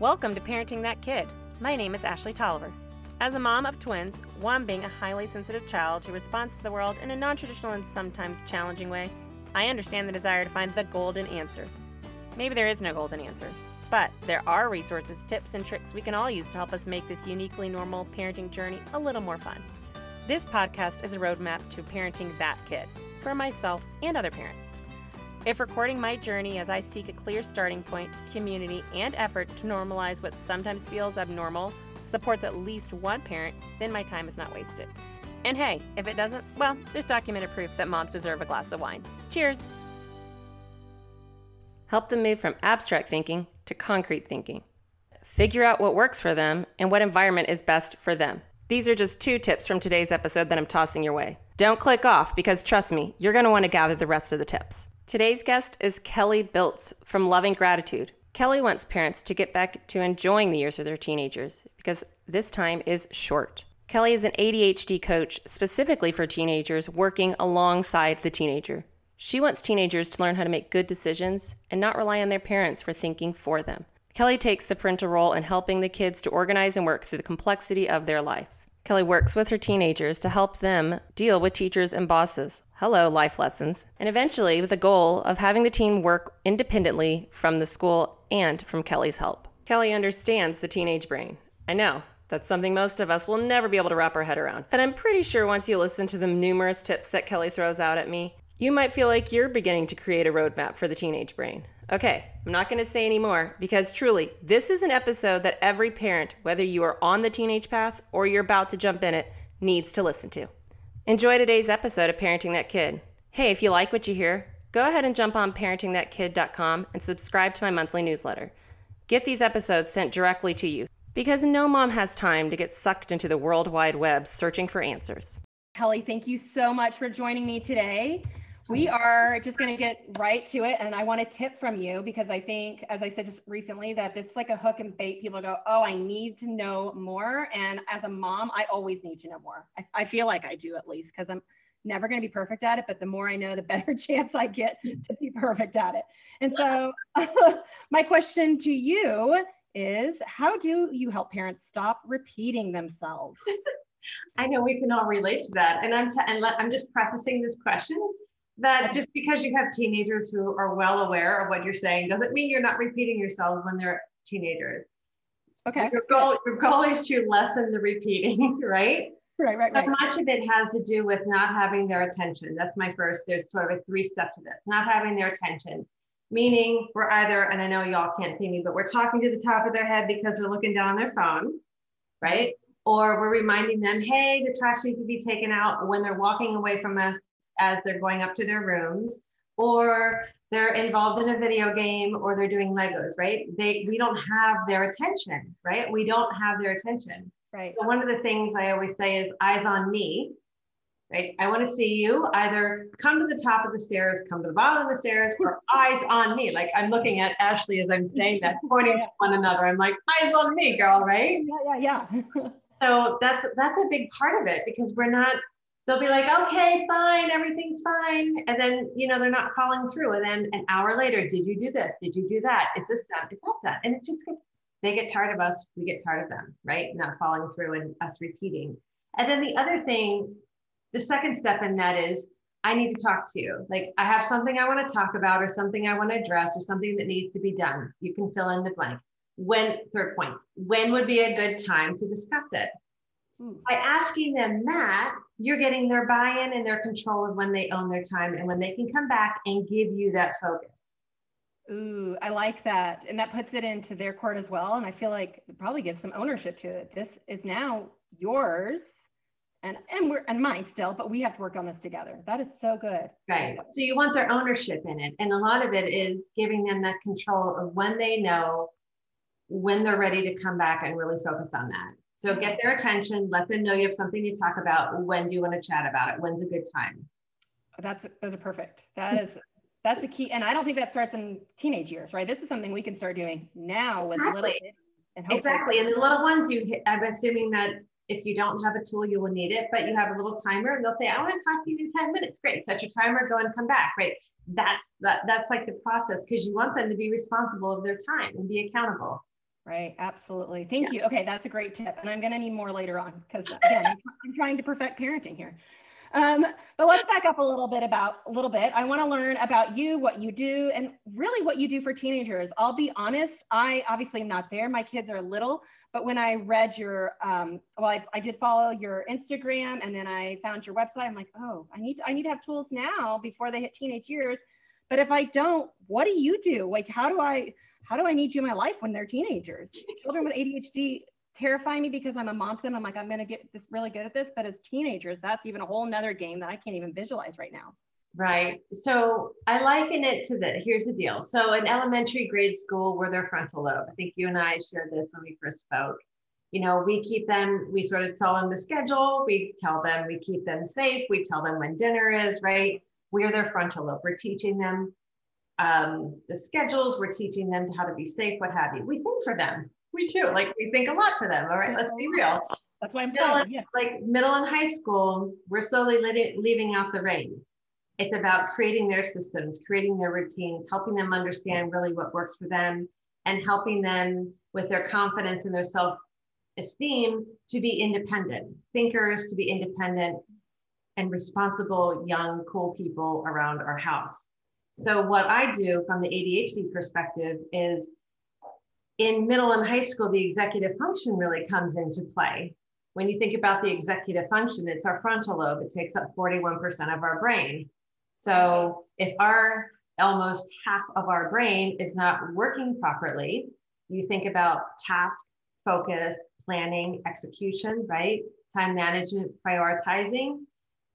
Welcome to Parenting That Kid. My name is Ashley Tolliver. As a mom of twins, one being a highly sensitive child who responds to the world in a non traditional and sometimes challenging way, I understand the desire to find the golden answer. Maybe there is no golden answer, but there are resources, tips, and tricks we can all use to help us make this uniquely normal parenting journey a little more fun. This podcast is a roadmap to parenting that kid for myself and other parents. If recording my journey as I seek a clear starting point, community, and effort to normalize what sometimes feels abnormal supports at least one parent, then my time is not wasted. And hey, if it doesn't, well, there's documented proof that moms deserve a glass of wine. Cheers! Help them move from abstract thinking to concrete thinking. Figure out what works for them and what environment is best for them. These are just two tips from today's episode that I'm tossing your way. Don't click off because trust me, you're going to want to gather the rest of the tips. Today's guest is Kelly Biltz from Loving Gratitude. Kelly wants parents to get back to enjoying the years with their teenagers because this time is short. Kelly is an ADHD coach specifically for teenagers working alongside the teenager. She wants teenagers to learn how to make good decisions and not rely on their parents for thinking for them. Kelly takes the parental role in helping the kids to organize and work through the complexity of their life. Kelly works with her teenagers to help them deal with teachers and bosses. Hello, life lessons. And eventually, with the goal of having the team work independently from the school and from Kelly's help. Kelly understands the teenage brain. I know, that's something most of us will never be able to wrap our head around. And I'm pretty sure once you listen to the numerous tips that Kelly throws out at me, you might feel like you're beginning to create a roadmap for the teenage brain. Okay, I'm not going to say any more because truly, this is an episode that every parent, whether you are on the teenage path or you're about to jump in it, needs to listen to. Enjoy today's episode of Parenting That Kid. Hey, if you like what you hear, go ahead and jump on parentingthatkid.com and subscribe to my monthly newsletter. Get these episodes sent directly to you because no mom has time to get sucked into the World Wide Web searching for answers. Kelly, thank you so much for joining me today we are just going to get right to it and i want a tip from you because i think as i said just recently that this is like a hook and bait. People go oh i need to know more and as a mom i always need to know more. I, I feel like i do at least because i'm never going to be perfect at it but the more i know the better chance i get to be perfect at it. And so my question to you is how do you help parents stop repeating themselves? I know we can all relate to that. And I'm, t- and I'm just prefacing this question that just because you have teenagers who are well aware of what you're saying doesn't mean you're not repeating yourselves when they're teenagers. Okay. Your goal, your goal is to lessen the repeating, right? Right, right, right. But much of it has to do with not having their attention. That's my first. There's sort of a three step to this. Not having their attention, meaning we're either, and I know y'all can't see me, but we're talking to the top of their head because they're looking down on their phone, right? Or we're reminding them, hey, the trash needs to be taken out when they're walking away from us as they're going up to their rooms or they're involved in a video game or they're doing legos right? They we don't have their attention right? We don't have their attention. Right. So one of the things i always say is eyes on me right? I want to see you either come to the top of the stairs come to the bottom of the stairs or eyes on me. Like i'm looking at ashley as i'm saying that pointing yeah. to one another. I'm like eyes on me girl right? Yeah yeah yeah. So that's that's a big part of it because we're not they'll be like, okay, fine, everything's fine. And then, you know, they're not following through. And then an hour later, did you do this? Did you do that? Is this done? Is that done? And it just gets, they get tired of us. We get tired of them, right? Not following through and us repeating. And then the other thing, the second step in that is, I need to talk to you. Like, I have something I want to talk about, or something I want to address, or something that needs to be done. You can fill in the blank. When, third point, when would be a good time to discuss it? Hmm. By asking them that, you're getting their buy in and their control of when they own their time and when they can come back and give you that focus. Ooh, I like that. And that puts it into their court as well. And I feel like it probably gives some ownership to it. This is now yours and and we're and mine still, but we have to work on this together. That is so good. Right. So you want their ownership in it. And a lot of it is giving them that control of when they know when they're ready to come back and really focus on that. So get their attention, let them know you have something to talk about. When do you want to chat about it? When's a good time? That's those are perfect. That is that's a key. And I don't think that starts in teenage years, right? This is something we can start doing now with exactly. little kids. And exactly. And the little ones you hit, I'm assuming that if you don't have a tool, you will need it, but you have a little timer and they'll say, I want to talk to you in 10 minutes. Great. Set your timer, go and come back. Right. That's that that's like the process because you want them to be responsible of their time and be accountable. Right. Absolutely. Thank yeah. you. Okay. That's a great tip. And I'm going to need more later on because again, I'm, I'm trying to perfect parenting here. Um, but let's back up a little bit about a little bit. I want to learn about you, what you do, and really what you do for teenagers. I'll be honest, I obviously am not there. My kids are little, but when I read your, um, well, I, I, did follow your Instagram, and then I found your website. I'm like, oh, I need to, I need to have tools now before they hit teenage years. But if I don't, what do you do? Like, how do I? How do I need you in my life when they're teenagers? Children with ADHD terrify me because I'm a mom to them. I'm like, I'm to get this really good at this. But as teenagers, that's even a whole nother game that I can't even visualize right now. Right. So I liken it to this. Here's the deal. So in elementary grade school, where their frontal lobe, I think you and I shared this when we first spoke. You know, we keep them, we sort of tell them the schedule, we tell them we keep them safe, we tell them when dinner is, right? We're their frontal lobe. We're teaching them um, the schedules, we're teaching them how to be safe, what have you. We think for them, we too. Like we think a lot for them. All right, let's be real. That's why I'm telling you. Like middle and high school, we're slowly leaving out the reins. It's about creating their systems, creating their routines, helping them understand really what works for them, and helping them with their confidence and their self esteem to be independent, thinkers to be independent, and responsible young, cool people around our house. So, what I do from the ADHD perspective is in middle and high school, the executive function really comes into play. When you think about the executive function, it's our frontal lobe. It takes up 41% of our brain. So if our almost half of our brain is not working properly, you think about task, focus, planning, execution, right? Time management, prioritizing.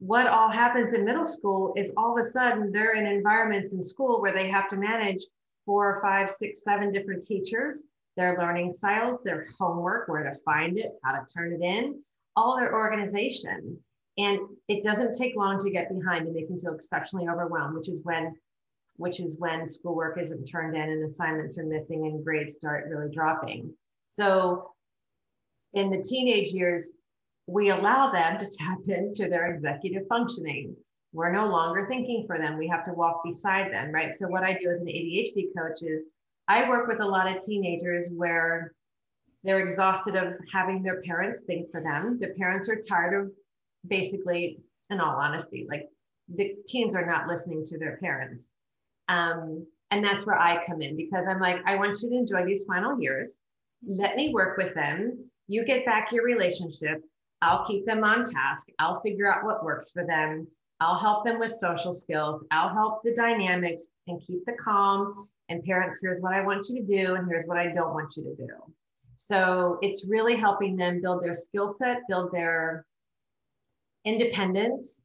What all happens in middle school is all of a sudden they're in environments in school where they have to manage four, five, six, seven different teachers their learning styles, their homework, where to find it, how to turn it in, all their organization. And it doesn't take long to get behind and they can feel exceptionally overwhelmed, which is when which is when schoolwork isn't turned in and assignments are missing and grades start really dropping. So in the teenage years, we allow them to tap into their executive functioning. We're no longer thinking for them. We have to walk beside them, right? So what I do as an ADHD coach is I work with a lot of teenagers where they're exhausted of having their parents think for them. Their parents are tired of basically, in all honesty, like the teens are not listening to their parents. Um, and that's where I come in because I'm like, I want you to enjoy these final years. Let me work with them. You get back your relationship. I'll keep them on task. I'll figure out what works for them. I'll help them with social skills. I'll help the dynamics and keep the calm and parents, here's what I want you to do, and here's what I don't want you to do. So it's really helping them build their skill set, build their independence.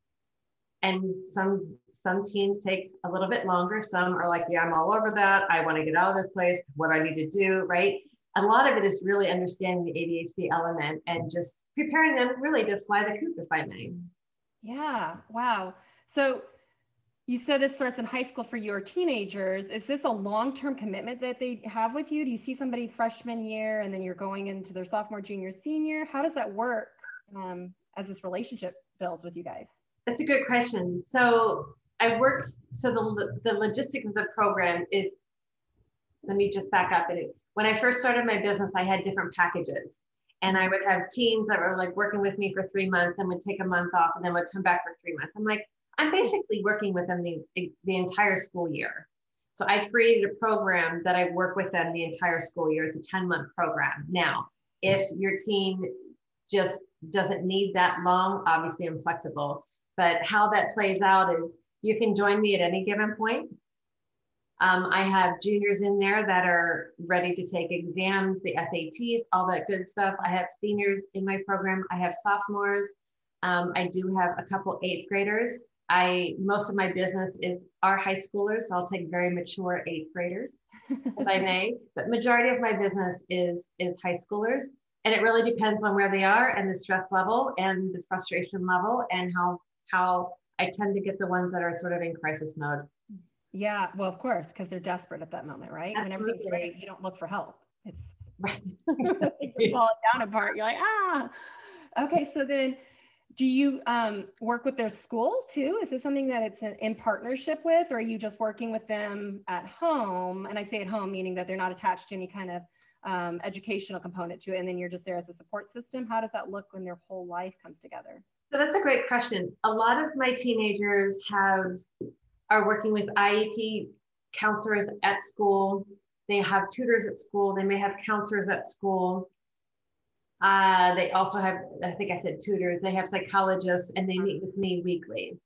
And some some teams take a little bit longer. Some are like, yeah, I'm all over that. I want to get out of this place. What I need to do, right? A lot of it is really understanding the ADHD element and just preparing them really to fly the coop, if I may. Yeah. Wow. So you said this starts in high school for your teenagers. Is this a long-term commitment that they have with you? Do you see somebody freshman year and then you're going into their sophomore, junior, senior? How does that work um, as this relationship builds with you guys? That's a good question. So I work, so the, the logistics of the program is, let me just back up. And when I first started my business, I had different packages and I would have teams that were like working with me for three months and would take a month off and then would come back for three months. I'm like, I'm basically working with them the, the entire school year. So I created a program that I work with them the entire school year. It's a 10 month program. Now, if your team just doesn't need that long, obviously I'm flexible. But how that plays out is you can join me at any given point. Um, I have juniors in there that are ready to take exams, the SATs, all that good stuff. I have seniors in my program. I have sophomores. Um, I do have a couple eighth graders. I most of my business is our high schoolers, so I'll take very mature eighth graders, if I may. But majority of my business is is high schoolers, and it really depends on where they are and the stress level and the frustration level and how how I tend to get the ones that are sort of in crisis mode. Yeah, well, of course, because they're desperate at that moment, right? Absolutely. When everything's ready, you don't look for help. It's right. you're falling down apart. You're like, ah. Okay, so then do you um, work with their school too? Is this something that it's in partnership with, or are you just working with them at home? And I say at home, meaning that they're not attached to any kind of um, educational component to it, and then you're just there as a support system. How does that look when their whole life comes together? So that's a great question. A lot of my teenagers have are working with IEP counselors at school. They have tutors at school. They may have counselors at school. Uh, they also have, I think I said tutors. They have psychologists, and they meet with me weekly.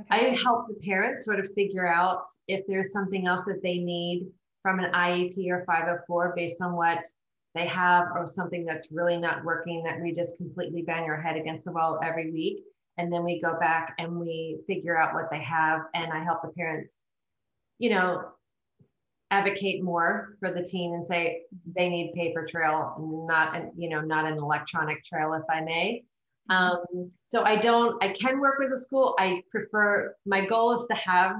Okay. I help the parents sort of figure out if there's something else that they need from an IEP or 504 based on what they have or something that's really not working that we just completely bang our head against the wall every week. And then we go back and we figure out what they have. And I help the parents, you know, advocate more for the teen and say they need paper trail, not, an, you know, not an electronic trail, if I may. Um, so I don't, I can work with a school. I prefer, my goal is to have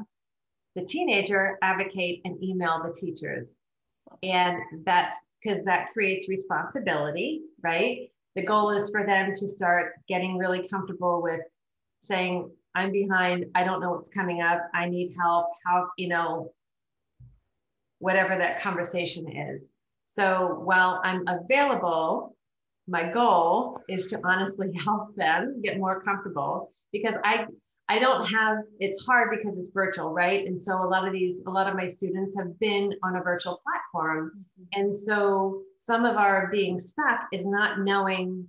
the teenager advocate and email the teachers. And that's because that creates responsibility, right? The goal is for them to start getting really comfortable with saying, I'm behind, I don't know what's coming up, I need help, how, you know, whatever that conversation is. So while I'm available, my goal is to honestly help them get more comfortable because I I don't have, it's hard because it's virtual, right? And so a lot of these, a lot of my students have been on a virtual platform. Mm-hmm. And so some of our being stuck is not knowing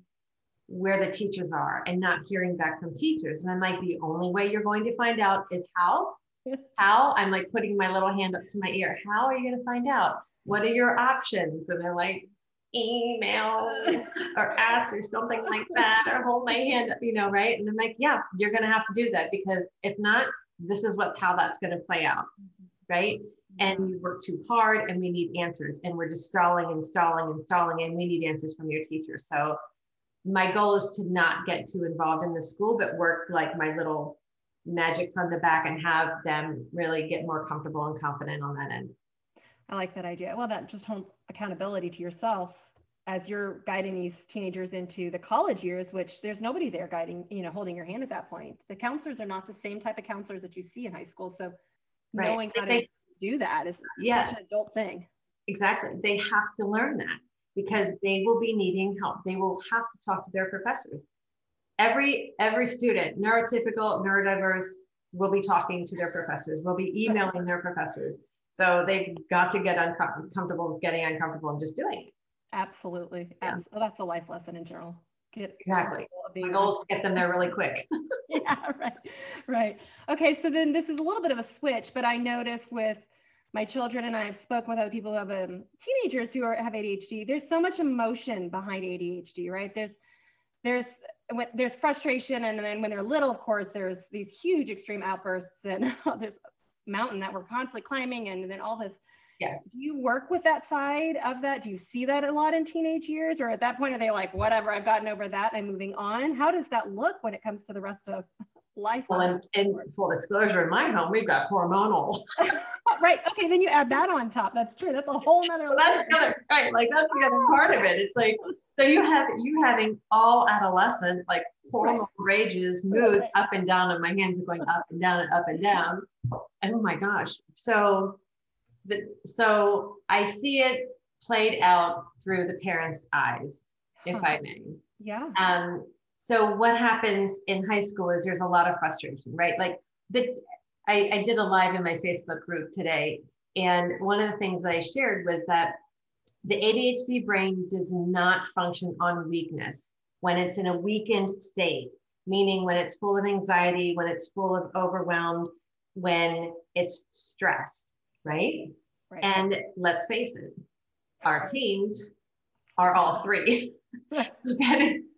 where the teachers are and not hearing back from teachers. And I'm like, the only way you're going to find out is how? how? I'm like putting my little hand up to my ear. How are you going to find out? What are your options? And they're like, email uh. or ask or something like that or hold my hand up, you know, right? And I'm like, yeah, you're gonna have to do that because if not, this is what how that's gonna play out, right? And you work too hard and we need answers and we're just stalling and stalling and stalling and we need answers from your teacher. So my goal is to not get too involved in the school, but work like my little magic from the back and have them really get more comfortable and confident on that end. I like that idea. Well, that just home accountability to yourself as you're guiding these teenagers into the college years, which there's nobody there guiding, you know, holding your hand at that point. The counselors are not the same type of counselors that you see in high school. So right. knowing how they, to do that is yes. such an adult thing. Exactly. They have to learn that because they will be needing help. They will have to talk to their professors. Every every student, neurotypical, neurodiverse, will be talking to their professors, will be emailing their professors so they've got to get uncomfortable with getting uncomfortable and just doing it. Absolutely. Yeah. Oh, that's a life lesson in general. Get exactly. My goal is to get them there really quick. yeah, right. Right. Okay. So then this is a little bit of a switch, but I noticed with my children and I have spoken with other people who have um, teenagers who are, have ADHD. There's so much emotion behind ADHD, right? There's there's when, there's frustration, and then when they're little, of course, there's these huge extreme outbursts, and there's mountain that we're constantly climbing and then all this. Yes. Do you work with that side of that? Do you see that a lot in teenage years? Or at that point are they like whatever i've gotten over that i'm moving on? How does that look when it comes to the rest of life well and, and full disclosure in my home we've got hormonal right okay then you add that on top that's true that's a whole nother that's other, right like that's the other part of it it's like so you have you having all adolescent like hormonal right. rages move right. up and down and my hands are going up and down and up and down oh my gosh. So, the, so I see it played out through the parents' eyes, if huh. I may. Yeah. Um, so what happens in high school is there's a lot of frustration, right? Like the, I, I did a live in my Facebook group today, and one of the things I shared was that the ADHD brain does not function on weakness when it's in a weakened state, meaning when it's full of anxiety, when it's full of overwhelmed, when it's stressed, right? right. And let's face it, our teens are all three.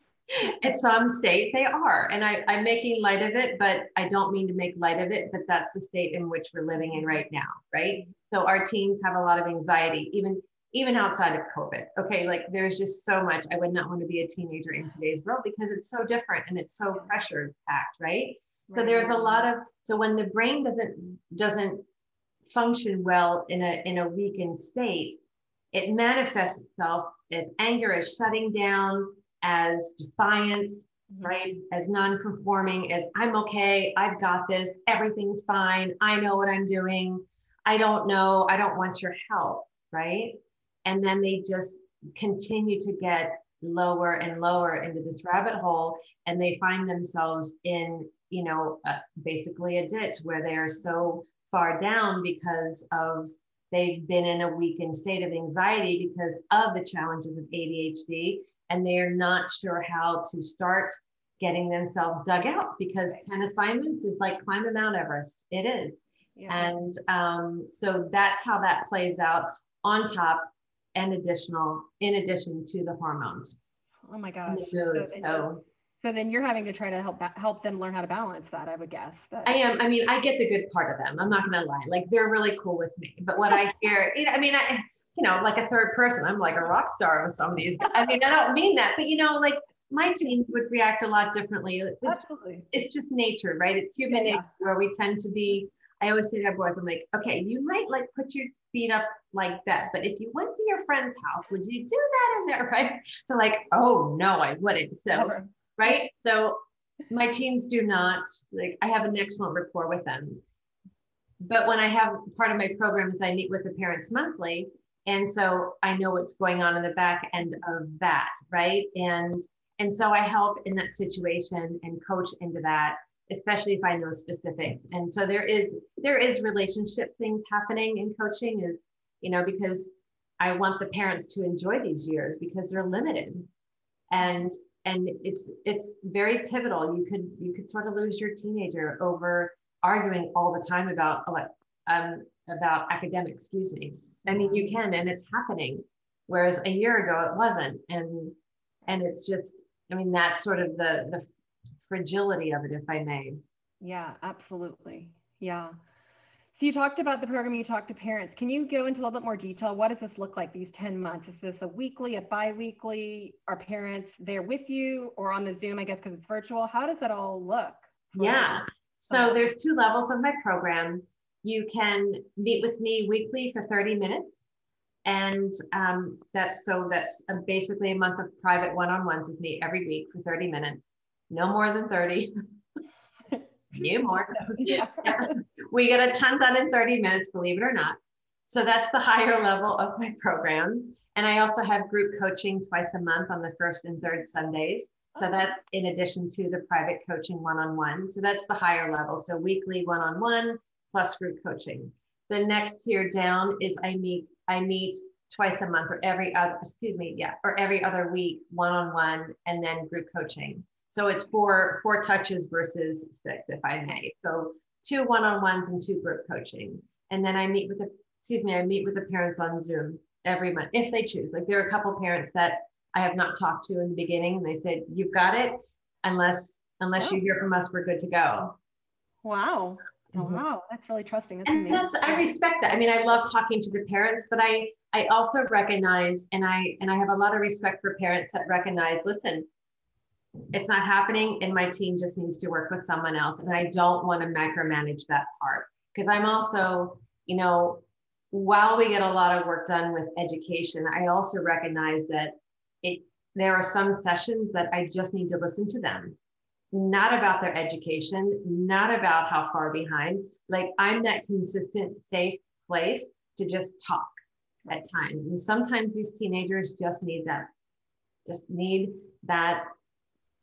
At some state, they are. And I, I'm making light of it, but I don't mean to make light of it, but that's the state in which we're living in right now, right? So our teens have a lot of anxiety, even even outside of COVID. Okay, like there's just so much. I would not want to be a teenager in today's world because it's so different and it's so pressure packed, right? So there's a lot of so when the brain doesn't doesn't function well in a in a weakened state, it manifests itself as anger, as shutting down, as defiance, mm-hmm. right? As non-conforming, as I'm okay, I've got this, everything's fine, I know what I'm doing, I don't know, I don't want your help, right? And then they just continue to get lower and lower into this rabbit hole and they find themselves in you know uh, basically a ditch where they are so far down because of they've been in a weakened state of anxiety because of the challenges of ADHD and they're not sure how to start getting themselves dug out because 10 assignments is like climbing Mount Everest. It is. Yeah. And um, so that's how that plays out on top and additional, in addition to the hormones. Oh my gosh. So, so, so, then you're having to try to help help them learn how to balance that, I would guess. That, I am. I mean, I get the good part of them. I'm not going to lie. Like they're really cool with me. But what I hear, you know, I mean, I, you know, like a third person, I'm like a rock star with some of these. I mean, I don't mean that, but you know, like my team would react a lot differently. It's, Absolutely. It's just nature, right? It's human yeah. nature where we tend to be. I always say to my boys, I'm like, okay, you might like put your feet up like that, but if you went to your friend's house, would you do that in there, right? So like, oh no, I wouldn't. So Never. right. So my teams do not like. I have an excellent rapport with them. But when I have part of my program is I meet with the parents monthly, and so I know what's going on in the back end of that, right? And and so I help in that situation and coach into that, especially if I know specifics. And so there is there is relationship things happening in coaching is, you know, because I want the parents to enjoy these years because they're limited. And and it's it's very pivotal. You could you could sort of lose your teenager over arguing all the time about um, about academic, excuse me. I mean, you can, and it's happening. Whereas a year ago it wasn't. And and it's just I mean, that's sort of the the fragility of it, if I may. Yeah, absolutely. Yeah. So you talked about the program, you talked to parents. Can you go into a little bit more detail? What does this look like these 10 months? Is this a weekly, a bi-weekly? Are parents there with you or on the Zoom, I guess, because it's virtual? How does it all look? Yeah. So there's two levels of my program. You can meet with me weekly for 30 minutes. And um, that's so that's a, basically a month of private one on ones with me every week for 30 minutes, no more than 30. Few more. Yeah. we get a ton done in 30 minutes, believe it or not. So that's the higher level of my program. And I also have group coaching twice a month on the first and third Sundays. So oh. that's in addition to the private coaching one on one. So that's the higher level. So weekly one on one plus group coaching. The next tier down is I meet I meet twice a month or every other, excuse me, yeah, or every other week, one-on-one, and then group coaching. So it's four four touches versus six, if I may. So two one-on-ones and two group coaching. And then I meet with the, excuse me, I meet with the parents on Zoom every month if they choose. Like there are a couple parents that I have not talked to in the beginning, and they said, "You've got it, unless unless oh. you hear from us, we're good to go." Wow. Oh, mm-hmm. wow, that's really trusting. That's and amazing. that's I respect that. I mean, I love talking to the parents, but I I also recognize and I and I have a lot of respect for parents that recognize, listen, it's not happening and my team just needs to work with someone else. And I don't want to micromanage that part because I'm also, you know, while we get a lot of work done with education, I also recognize that it there are some sessions that I just need to listen to them not about their education, not about how far behind. Like I'm that consistent, safe place to just talk at times. And sometimes these teenagers just need that, just need that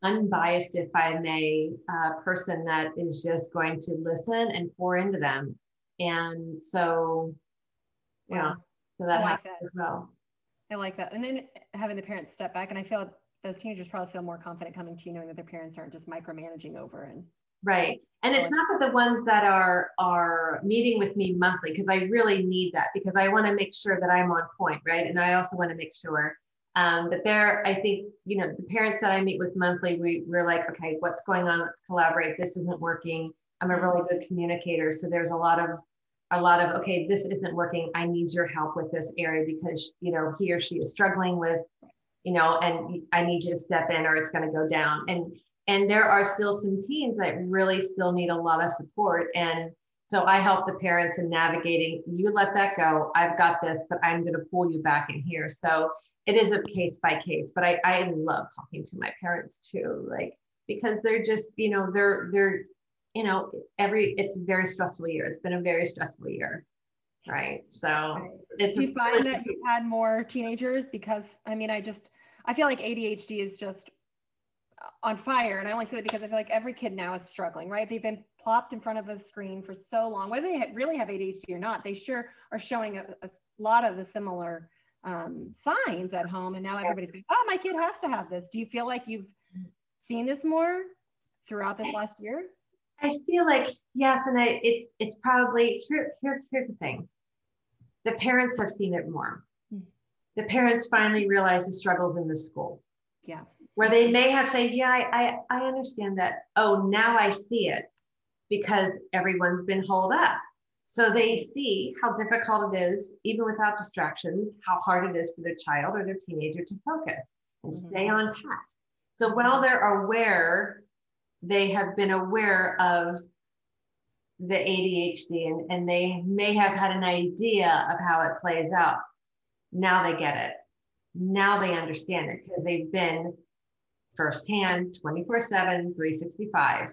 unbiased, if I may, uh, person that is just going to listen and pour into them. And so, yeah, so that like happens that. as well. I like that. And then having the parents step back, and I feel those teenagers probably feel more confident coming to you knowing that their parents aren't just micromanaging over and right. And it's not that the ones that are are meeting with me monthly because i really need that because i want to make sure that i'm on point right? And i also want to make sure um, but there i think you know the parents that i meet with monthly we, we're like okay what's going on? Let's collaborate. This isn't working. I'm a really good communicator. So there's a lot of a lot of okay this isn't working. I need your help with this area because you know he or she is struggling with you know, and I need you to step in or it's going to go down. And and there are still some teens that really still need a lot of support. And so I help the parents in navigating, you let that go. I've got this, but I'm going to pull you back in here. So it is a case by case, but I, I love talking to my parents too, like, because they're just, you know, they're, they're, you know, every, it's a very stressful year. It's been a very stressful year. right? So Right. it's Do you find that you've had more teenagers? Because I mean, I just I feel like ADHD is just on fire, and I only say that because I feel like every kid now is struggling. Right? They've been plopped in front of a screen for so long, whether they really have ADHD or not. They sure are showing a, a lot of the similar um, signs at home, and now everybody's going, "Oh, my kid has to have this." Do you feel like you've seen this more throughout this last year? I feel like yes, and I it's it's probably here. Here's here's the thing. The parents have seen it more. The parents finally realize the struggles in the school, Yeah. where they may have said, "Yeah, I I, I understand that. Oh, now I see it, because everyone's been holed up." So they see how difficult it is, even without distractions, how hard it is for their child or their teenager to focus and to stay mm-hmm. on task. So while they're aware they have been aware of the ADHD and, and they may have had an idea of how it plays out. Now they get it. Now they understand it because they've been firsthand 24 7, 365.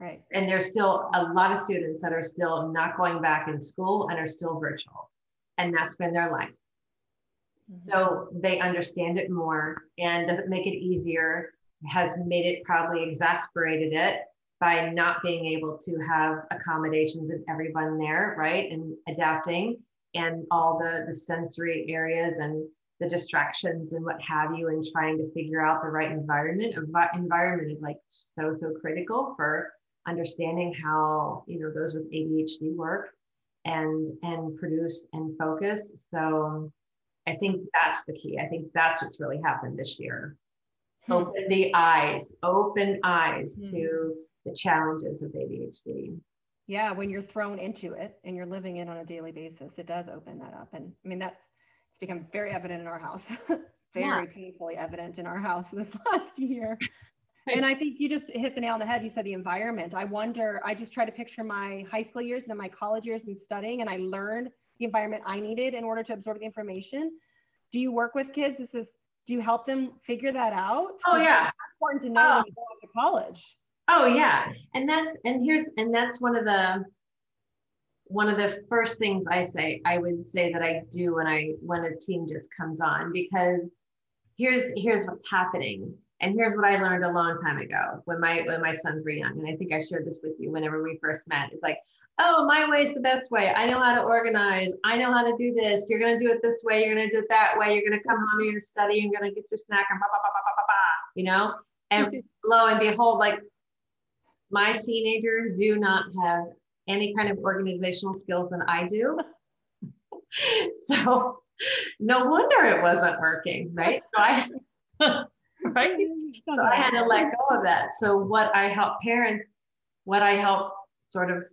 Right. And there's still a lot of students that are still not going back in school and are still virtual. And that's been their life. Mm-hmm. So they understand it more. And does it make it easier? Has made it probably exasperated it by not being able to have accommodations and everyone there, right? And adapting and all the, the sensory areas and the distractions and what have you, and trying to figure out the right environment. Environment is like so, so critical for understanding how, you know, those with ADHD work and and produce and focus. So I think that's the key. I think that's what's really happened this year. Hmm. Open the eyes, open eyes Hmm. to the challenges of ADHD. Yeah when you're thrown into it and you're living it on a daily basis it does open that up. And i mean that's it's become very evident in our house very Yeah. painfully evident in our house this last year. And i think you just hit the nail on the head. You said the environment. I wonder i just try to picture my high school years and then my college years and studying and i learned the environment i needed in order to absorb the information. Do you work with kids? This is do you help them figure that out? Oh yeah. it's important to know Oh. when you go off to college Oh yeah. And that's and here's and that's one of the one of the first things I say I would say that I do when I when a team just comes on because here's here's what's happening. And here's what I learned a long time ago when my when my sons were young. And I think I shared this with you whenever we first met. It's like oh my way is the best way. I know how to organize. I know how to do this. You're gonna do it this way. You're gonna do it that way. You're gonna come home you're gonna study you're gonna get your snack and blah blah blah blah blah blah, blah you know? And lo and behold like my teenagers do not have any kind of organizational skills than I do. so no wonder it wasn't working, right? So I, right? So I had to let go of that. So what I help parents, what I help sort of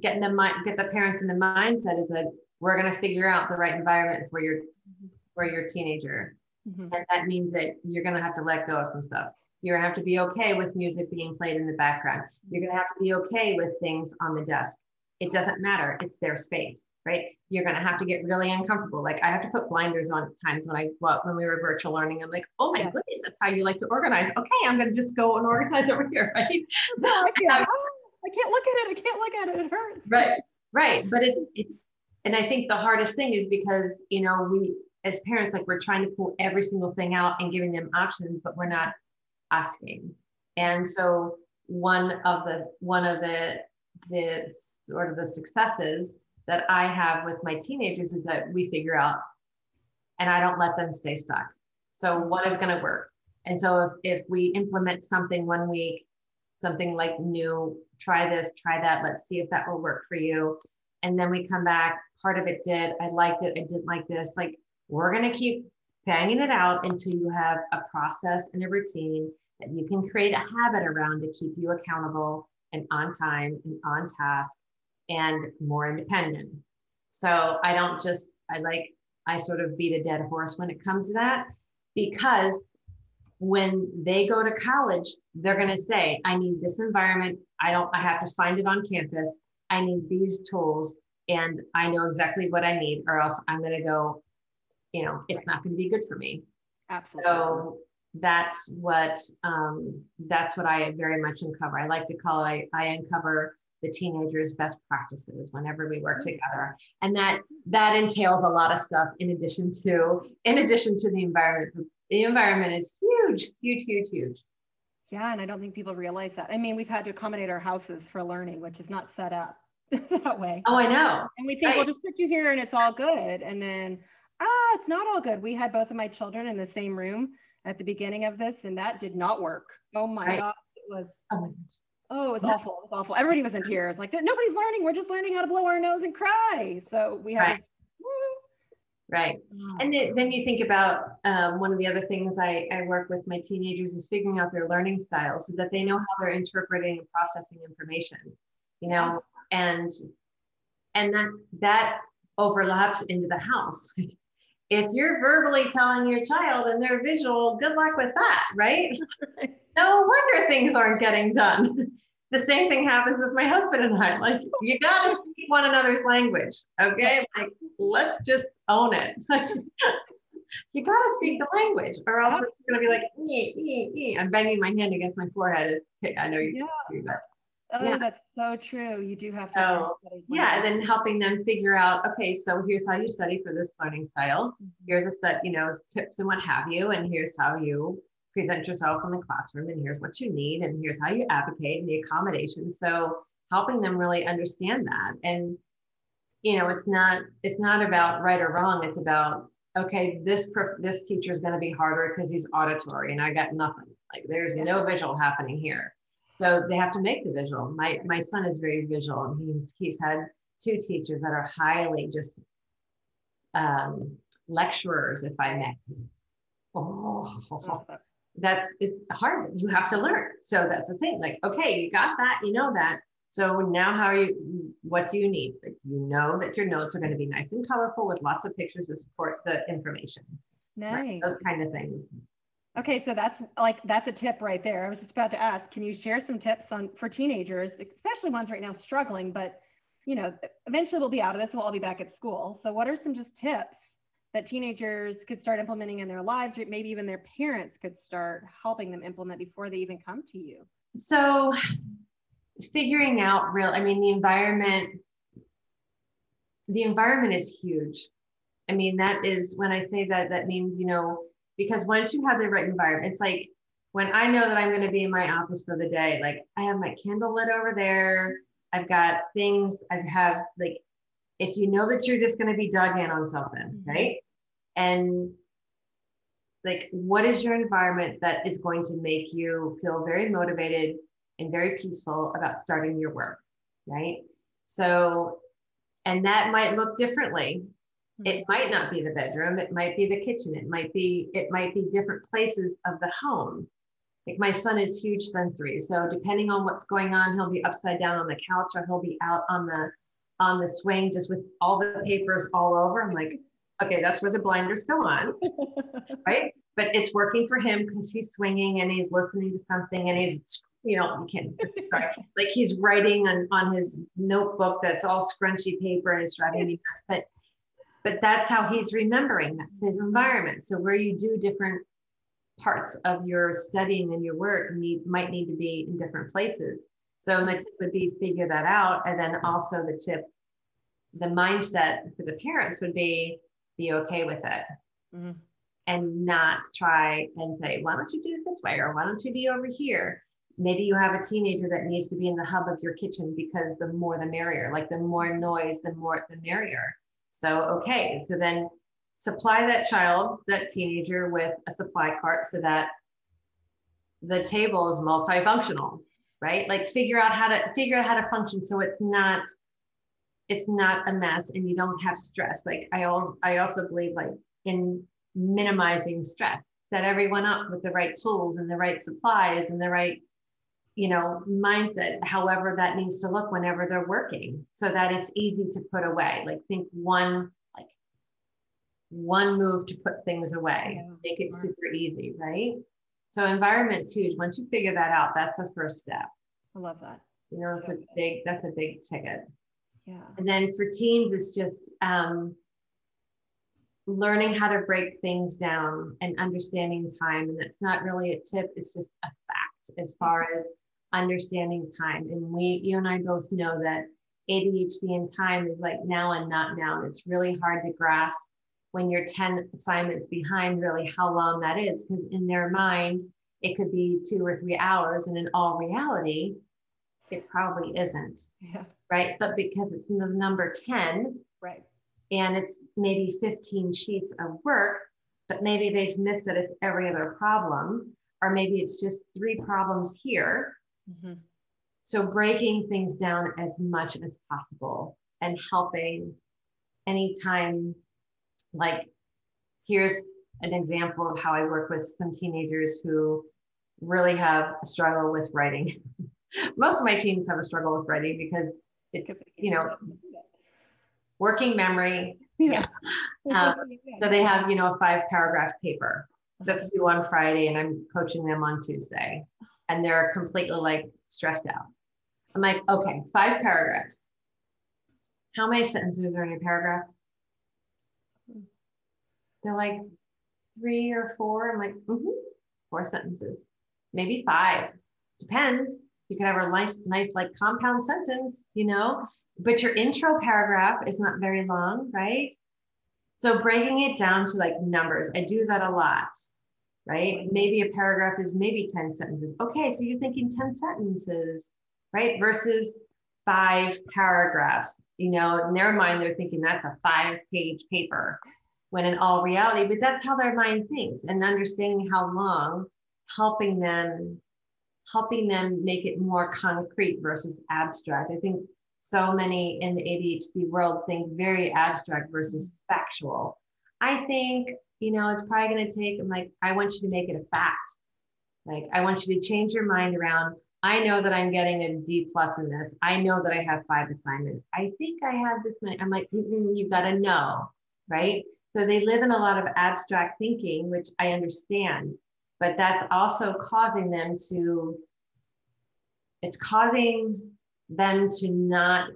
get in the mind, get the parents in the mindset is that we're going to figure out the right environment for your for your teenager. Mhm. And that means that you're going to have to let go of some stuff. You're to have to be okay with music being played in the background. You're going to have to be okay with things on the desk. It doesn't matter. It's their space, right? You're going to have to get really uncomfortable. Like I have to put blinders on at times when I, well, when we were virtual learning, I'm like, oh my Yeah. goodness, that's how you like to organize. Okay, I'm going to just go and organize over here, right? No, I can't. Oh, I can't look at it. I can't look at it. It hurts. right right but it's it's and i think the hardest thing is because you know we as parents like we're trying to pull every single thing out and giving them options but we're not asking. And so one of the one of the the sort of the successes that i have with my teenagers is that we figure out and i don't let them stay stuck. So what is going to work? And so if, if we implement something one week something like new try this try that let's see if that will work for you. And then we come back part of it did i liked it i didn't like this. Like we're going to keep banging it out until you have a process and a routine that you can create a habit around to keep you accountable and on time and on task and more independent so i don't just i like i sort of beat a dead horse when it comes to that because when they go to college, they're going to say, I need this environment. I don't, I have to find it on campus. I need these tools and I know exactly what I need, or else I'm going to go, you know, it's not going to be good for me. Absolutely. So that's what, um, that's what I very much uncover. I like to call it, I, I uncover the teenagers best practices whenever we work together. And that that entails a lot of stuff in addition to in addition to the environment. The environment is huge huge huge huge. Yeah and i don't think people realize that. I mean we've had to accommodate our houses for learning which is not set up that way. Oh i know. And we think right. we'll just put you here and it's all good. And then ah it's not all good. We had both of my children in the same room at the beginning of this and that did not work oh my right. god it was oh Oh, it was awful. It was awful. Everybody was in tears. Like nobody's learning. We're just learning how to blow our nose and cry. So we have. Right. right. And then you think about um, one of the other things I, I work with my teenagers is figuring out their learning styles so that they know how they're interpreting and processing information. You know, and and that that overlaps into the house. if you're verbally telling your child and they're visual, good luck with that, right? no wonder things aren't getting done. the same thing happens with my husband and I. Like, you got to speak one another's language, okay? Like, let's just own it. you got to speak the language, or else we're going to be like, ee, ee, ee. I'm banging my hand against my forehead. Okay, I know you. Yeah. Do, but Oh, yeah. that's so true. You do have to. Oh, yeah, and then helping them figure out, okay, so here's how you study for this learning style. Mm-hmm. Here's a set, you know, tips and what have you, and here's how you present yourself in the classroom, and here's what you need, and here's how you advocate and the accommodations. So helping them really understand that, and you know, it's not it's not about right or wrong. It's about okay, this this teacher is going to be harder because he's auditory, and I got nothing. Like there's yeah. no visual happening here so they have to make the visual. My my son is very visual, and he's he's had two teachers that are highly just um, lecturers, if I may. Oh, that's it's hard. You have to learn. So that's the thing. Like, okay, you got that, you know that. So now, how are you? What do you need? Like, you know that your notes are going to be nice and colorful with lots of pictures to support the information. Nice. Right? Those kind of things. Okay, so that's like that's a tip right there. I was just about to ask, can you share some tips on for teenagers, especially ones right now struggling, but you know, eventually we'll be out of this we'll all be back at school. So what are some just tips that teenagers could start implementing in their lives, or maybe even their parents could start helping them implement before they even come to you? So figuring out real, I mean, the environment, the environment is huge. I mean, that is when I say that, that means, you know, because once you have the right environment, it's like when I know that I'm going to be in my office for the day, like I have my candle lit over there. I've got things, I have like, if you know that you're just going to be dug in on something, mm-hmm. right? And like, what is your environment that is going to make you feel very motivated and very peaceful about starting your work, right? So, and that might look differently it mm-hmm. might not be the bedroom it might be the kitchen it might be it might be different places of the home. Like my son is huge sensory so depending on what's going on he'll be upside down on the couch or he'll be out on the on the swing just with all the papers all over. I'm like okay that's where the blinders go on. Right? But it's working for him because he's swinging and he's listening to something and he's you know you can't like he's writing on on his notebook that's all scrunchy paper and it's driving me nuts but but that's how he's remembering that's his environment. So where you do different parts of your studying and your work need might need to be in different places. So my tip would be figure that out. And then also the tip the mindset for the parents would be be okay with it. Mm-hmm. and not try and say why don't you do it this way? Or why don't you be over here? Maybe you have a teenager that needs to be in the hub of your kitchen because the more the merrier like the more noise the more the merrier so, okay, so then supply that child, that teenager with a supply cart so that the table is multifunctional, right? Like figure out how to figure out how to function so it's not it's not a mess and you don't have stress. Like I also I also believe like in minimizing stress. Set everyone up with the right tools and the right supplies and the right you know, mindset, however that needs to look whenever they're working, so that it's easy to put away. Like think one, like one move to put things away, yeah, make it super easy, right? So environment's huge. Once you figure that out, that's the first step. I love that. You know, it's so a big, that's a big ticket. Yeah. And then for teens, it's just um, learning how to break things down and understanding time. And that's not really a tip, it's just a fact as far as understanding time. And we, you and I both know that ADHD and time is like now and not now. And it's really hard to grasp when you're 10 assignments behind, really how long that is. Because in their mind, it could be two or three hours. And in all reality, it probably isn't. Yeah. Right. But because it's the number 10, Right. and it's maybe 15 sheets of work, but maybe they've missed that it's every other problem, or maybe it's just three problems here. Mhm. So breaking things down as much as possible and helping anytime, like here's an example of how I work with some teenagers who really have a struggle with writing. Most of my teens have a struggle with writing because it, you know, working memory. Yeah. Um, So they have, you know, a five paragraph paper that's due on Friday and I'm coaching them on Tuesday. And they're completely like stressed out. I'm like, okay, five paragraphs. How many sentences are in a paragraph? They're like three or four. I'm like, mm-hmm, four sentences, maybe five. Depends. You could have a nice, nice like compound sentence, you know, but your intro paragraph is not very long, right? So breaking it down to like numbers, I do that a lot, right? Maybe a paragraph is maybe 10 sentences. Okay, so you're thinking 10 sentences, right? Versus five paragraphs. You know, in their mind, they're thinking that's a five page paper, when in all reality, but that's how their mind thinks and understanding how long, helping them, helping them make it more concrete versus abstract. I think so many in the ADHD world think very abstract versus factual. I think, you know, it's probably going to take, I'm like, I want you to make it a fact. Like, I want you to change your mind around. I know that I'm getting a D plus in this. I know that I have five assignments. I think I have this many. I'm like, you've got to know, right? So they live in a lot of abstract thinking, which I understand, but that's also causing them to, it's causing them to not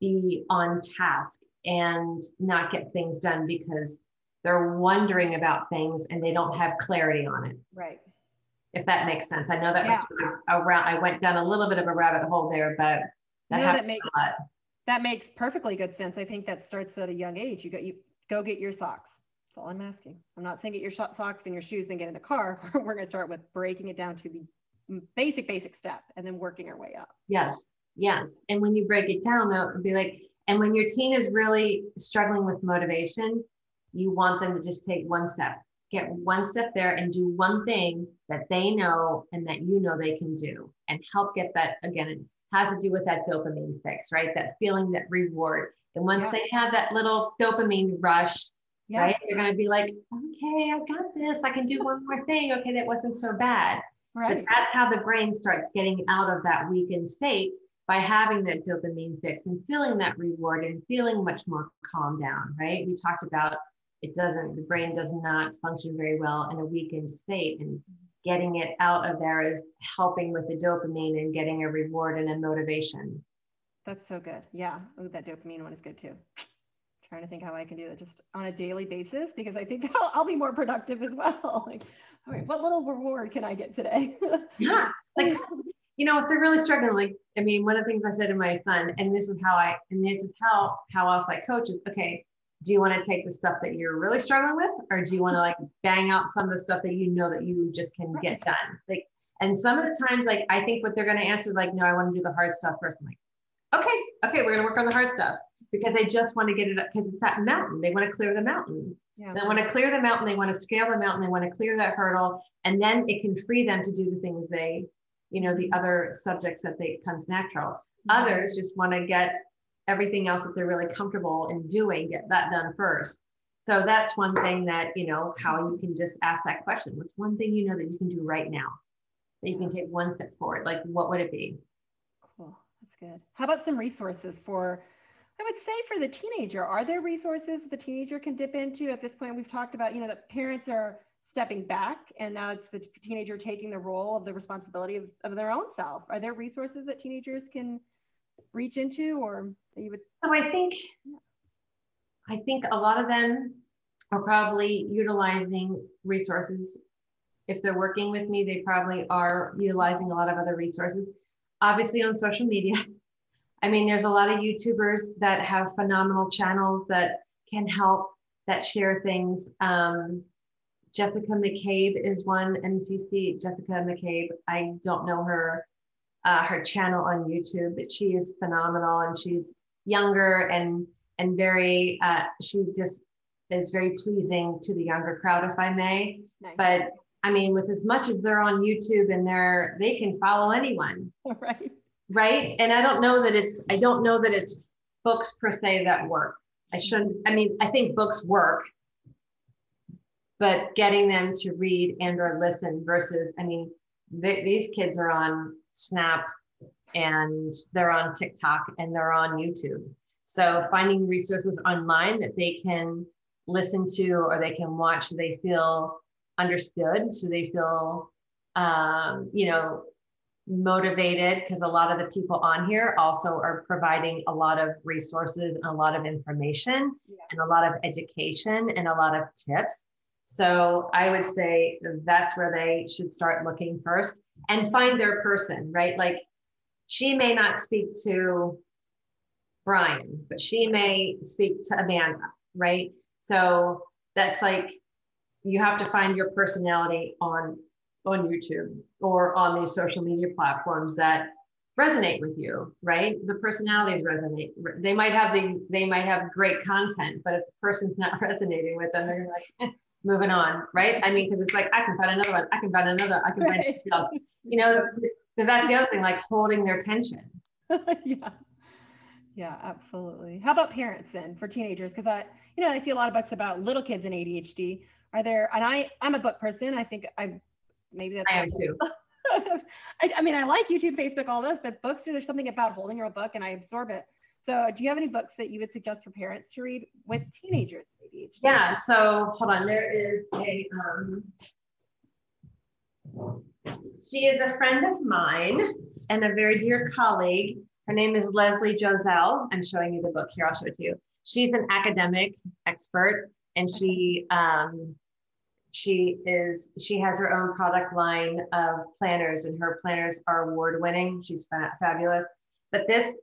be on task and not get things done because they're wondering about things and they don't have clarity on it. Right. If that makes sense. I know that was sort of around, I went down a little bit of a rabbit hole there, but that No, that makes a lot. that makes perfectly good sense. I think that starts at a young age. You got you go get your socks. That's all I'm asking. I'm not saying get your socks and your shoes and get in the car. We're going to start with breaking it down to the basic, basic step and then working our way up. Yes, yes. And when you break it down, though, it'd be like, and when your teen is really struggling with motivation, you want them to just take one step, get one step there and do one thing that they know and that you know they can do and help get that again. It has to do with that dopamine fix, right? That feeling, that reward. And once Yeah. they have that little dopamine rush, Yeah. right, they're going to be like, okay, I got this. I can do one more thing. Okay, that wasn't so bad. But Right. that's how the brain starts getting out of that weakened state by having that dopamine fix and feeling that reward and feeling much more calm down, right? We talked about it doesn't, the brain does not function very well in a weakened state. And getting it out of there is helping with the dopamine and getting a reward and a motivation. That's so good. Yeah. Oh, that dopamine one is good too. Trying to think how I can do that just on a daily basis because I think I'll, I'll be more productive as well. like, all right, what little reward can I get today? Yeah. Like, you know, if they're really struggling, like, I mean, one of the things I said to my son, and this is how I, and this is how, how else I coach is, okay, do you want to take the stuff that you're really struggling with, or do you want to like bang out some of the stuff that you know that you just can get done? Like, and some of the times, like, I think what they're going to answer, like, no, I want to do the hard stuff first. I'm like, okay, okay, we're going to work on the hard stuff because they just want to get it up because it's that mountain. They want to clear the mountain. yeah. They want to clear the mountain, they want to scale the mountain, they want to clear that hurdle, and then it can free them to do the things they, you know, the other subjects that they comes natural. Mm-hmm. Others just want to get everything else that they're really comfortable in doing, get that done first. So that's one thing that, you know, how you can just ask that question. What's one thing you know that you can do right now? That you can take one step forward. Like what would it be? Cool. That's good. How about some resources for, I would say for the teenager? Are there resources the teenager can dip into? At this point, we've talked about, you know, that parents are stepping back and now it's the teenager taking the role of the responsibility of, of their own self. Are there resources that teenagers can reach into or you would? So I think, I think a lot of them are probably utilizing resources if they're working with me, they probably are utilizing a lot of other resources. Obviously, on social media. I mean, there's a lot of YouTubers that have phenomenal channels that can help, that share things. Um, Jessica McCabe is one, MCC, Jessica McCabe. I don't know her, uh, her channel on YouTube, but she is phenomenal and she's younger and and very, uh, she just is very pleasing to the younger crowd, if I may. Nice. But I mean, with as much as they're on YouTube and they're they can follow anyone. Right. Right. And I don't know that it's I don't know that it's books per se that work. I shouldn't, I mean, I think books work, but getting them to read and or listen versus, I mean, they, these kids are on Snap and they're on TikTok and they're on YouTube. So finding resources online that they can listen to or they can watch so they feel understood, so they feel, um, you know, motivated because a lot of the people on here also are providing a lot of resources and a lot of information yeah. and a lot of education and a lot of tips. So I would say that's where they should start looking first and find their person, right? Like she may not speak to Brian, but she may speak to Amanda, right? So that's like you have to find your personality on on YouTube or on these social media platforms that resonate with you, right? The personalities resonate. They might have these, they might have great content, but if the person's not resonating with them, they're like, moving on, right? I mean, because it's like I can find another one, I can find another, I can find right. else. You know, that's the other thing, like holding their attention. yeah. Yeah, absolutely. How about parents then for teenagers? Because I, you know, I see a lot of books about little kids and ADHD. Are there? And I, I'm a book person. I think I, maybe that's. I am too. I, I, mean, I like YouTube, Facebook, all those, but books. There's something about holding your book, and I absorb it. So, do you have any books that you would suggest for parents to read with teenagers? ADHD? Yeah. So, hold on. There is a. Um, she is a friend of mine and a very dear colleague her name is Leslie Josel. I'm showing you the book here. I'll show it to you. She's an academic expert, and she um, she is she has her own product line of planners, and her planners are award winning. She's fa- fabulous. But this,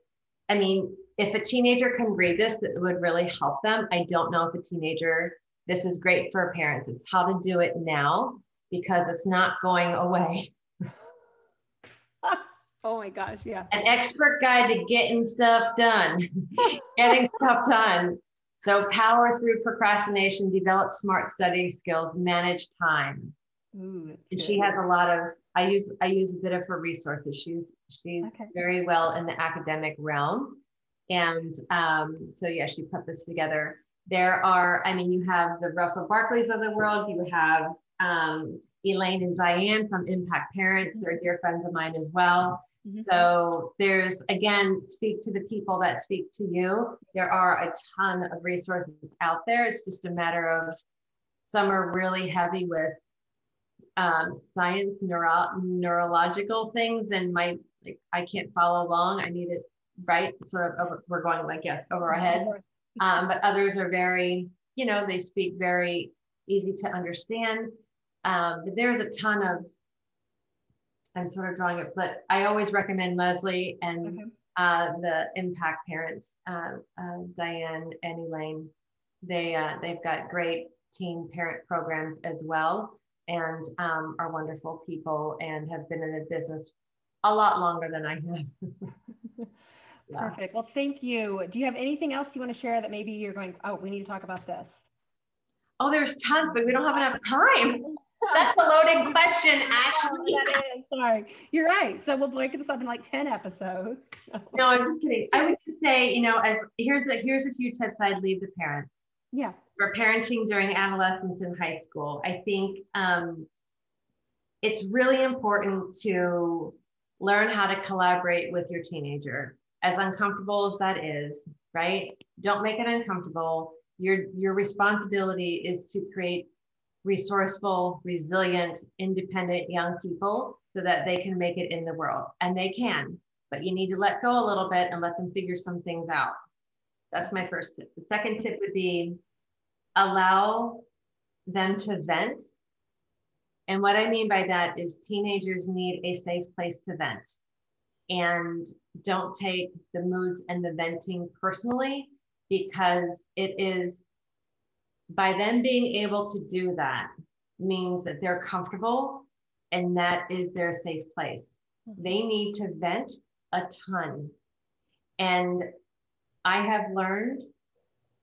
I mean, if a teenager can read this, that would really help them. I don't know if a teenager. This is great for parents. It's how to do it now because it's not going away. Oh my gosh, yeah. An expert guide to getting stuff done, getting stuff done. So power through procrastination, develop smart studying skills, manage time. Ooh, and she has a lot of I use I use a bit of her resources. She's she's okay. very well in the academic realm. And um, so yeah, she put this together. There are, I mean, you have the Russell Barkleys of the world, you have um, Elaine and Diane from Impact Parents. They're dear friends of mine as well. Mm-hmm. So there's again, speak to the people that speak to you. There are a ton of resources out there. It's just a matter of some are really heavy with um, science, neuro- neurological things, and my like I can't follow along. I need it right, sort of over. We're going like yes over our heads. Um, but others are very, you know, they speak very easy to understand. Um, but there's a ton of I'm sort of drawing it, but I always recommend Leslie and okay. uh, the Impact Parents, uh, uh, Diane and Elaine. They uh, they've got great teen parent programs as well, and um, are wonderful people and have been in the business a lot longer than I have. yeah. Perfect. Well, thank you. Do you have anything else you want to share that maybe you're going? Oh, we need to talk about this. Oh, there's tons, but we don't have enough time. That's a loaded question, actually. that is. Sorry. You're right. So we'll break this up in like 10 episodes. no, I'm just kidding. I would just say, you know, as here's a here's a few tips I'd leave the parents. Yeah. For parenting during adolescence and high school. I think um, it's really important to learn how to collaborate with your teenager. As uncomfortable as that is, right? Don't make it uncomfortable. Your your responsibility is to create resourceful, resilient, independent young people so that they can make it in the world. And they can, but you need to let go a little bit and let them figure some things out. That's my first tip. The second tip would be allow them to vent And what I mean by that is teenagers need a safe place to vent. And don't take the moods and the venting personally because it is by them being able to do that means that they're comfortable and that is their safe place. Mm-hmm. They need to vent a ton. And I have learned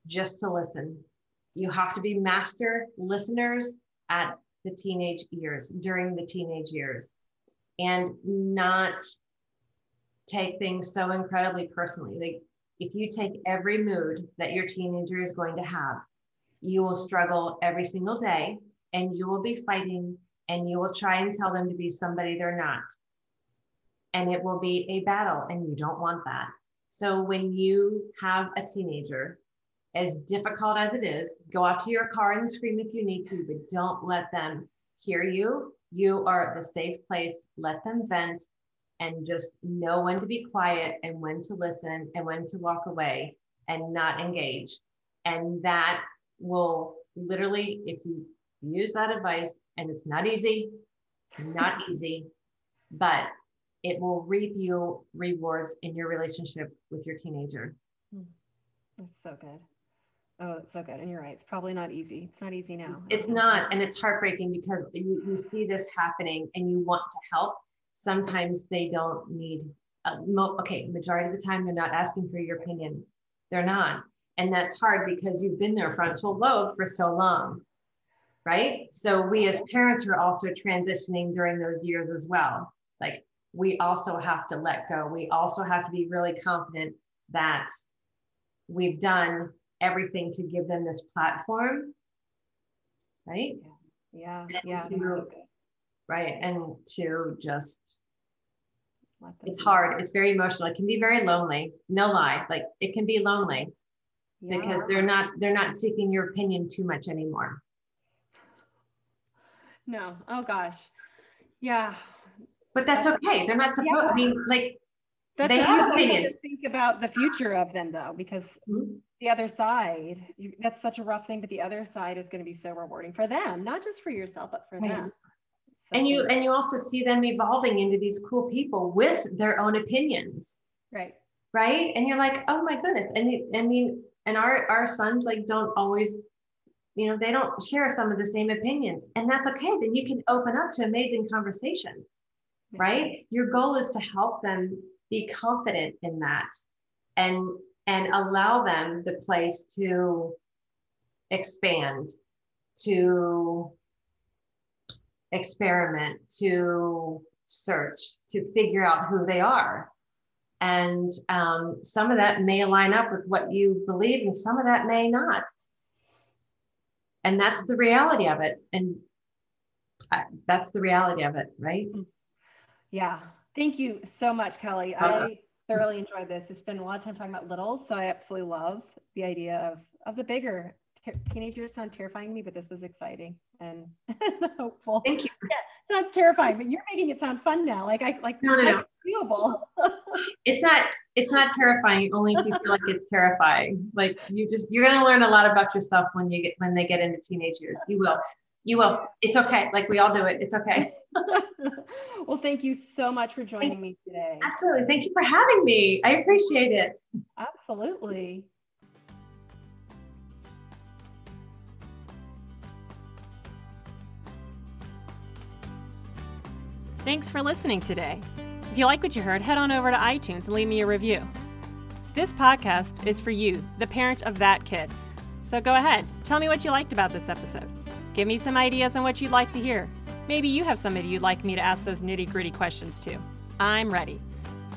just to listen. You have to be master listeners at the teenage years, during the teenage years, and not take things so incredibly personally. Like if you take every mood that your teenager is going to have, you will struggle every single day and you will be fighting and you will try and tell them to be somebody they're not. And it will be a battle, and you don't want that. So when you have a teenager, as difficult as it is, go out to your car and scream if you need to, but don't let them hear you. You are the safe place. Let them vent and just know when to be quiet and when to listen and when to walk away and not engage. And that will literally, if you use that advice, and it's not easy, not easy, but it will reap you rewards in your relationship with your teenager. Hmm. That's so good. Oh, it's so good. And you're right. It's probably not easy. It's not easy now. It's not. And it's heartbreaking because you, you see this happening and you want to help. Sometimes they don't need, uh, mo- okay, majority of the time, they're not asking for your opinion. They're not. And that's hard because you've been their frontal lobe for so long. Right. So we as parents are also transitioning during those years as well. Like we also have to let go. We also have to be really confident that we've done everything to give them this platform. Right? Yeah. Yeah. yeah. To, right. And to just, it's hard. It's very emotional. It can be very lonely. No lie. Like it can be lonely yeah. because they're not, they're not seeking your opinion too much anymore. No. Oh gosh. Yeah. But that's okay. They're not supposed. Yeah. I mean, like that's they have opinions. Think about the future of them though, because mm-hmm. the other side, you, that's such a rough thing. But the other side is going to be so rewarding for them, not just for yourself, but for right. them. So and you and you also see them evolving into these cool people with their own opinions. Right. Right. And you're like, oh my goodness. And I mean, and our our sons like don't always you know they don't share some of the same opinions and that's okay then you can open up to amazing conversations right? Your goal is to help them be confident in that and and allow them the place to expand to experiment to search to figure out who they are. And um, some of that may line up with what you believe and some of that may not. And that's the reality of it. And I, that's the reality of it right yeah. Thank you so much kelly. Uh-huh. i thoroughly enjoyed this. It's been a lot of time talking about little so i absolutely love the idea of of the bigger teenagers sound terrifying to me but this was exciting and hopeful. Thank you. Yeah sounds terrifying but you're making it sound fun now. Like i like no no no. doable. It's not it's not terrifying only if you feel like it's terrifying. Like you just you're going to learn a lot about yourself when you get when they get into teenage years. You will you will. It's okay. Like we all do it. It's okay. Well thank you so much for joining me today. Absolutely. Thank you for having me. I appreciate it. Absolutely. Thanks for listening today. If you like what you heard, head on over to iTunes and leave me a review. This podcast is for you, the parent of that kid. So go ahead, tell me what you liked about this episode. Give me some ideas on what you'd like to hear. Maybe you have somebody you'd like me to ask those nitty gritty questions to. I'm ready.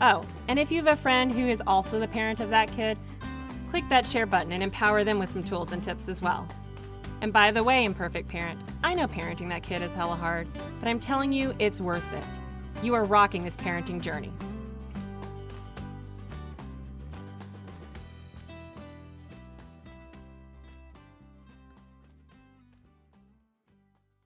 Oh, and if you have a friend who is also the parent of that kid, click that share button and empower them with some tools and tips as well. And by the way, imperfect parent, I know parenting that kid is hella hard, but I'm telling you, it's worth it. You are rocking this parenting journey.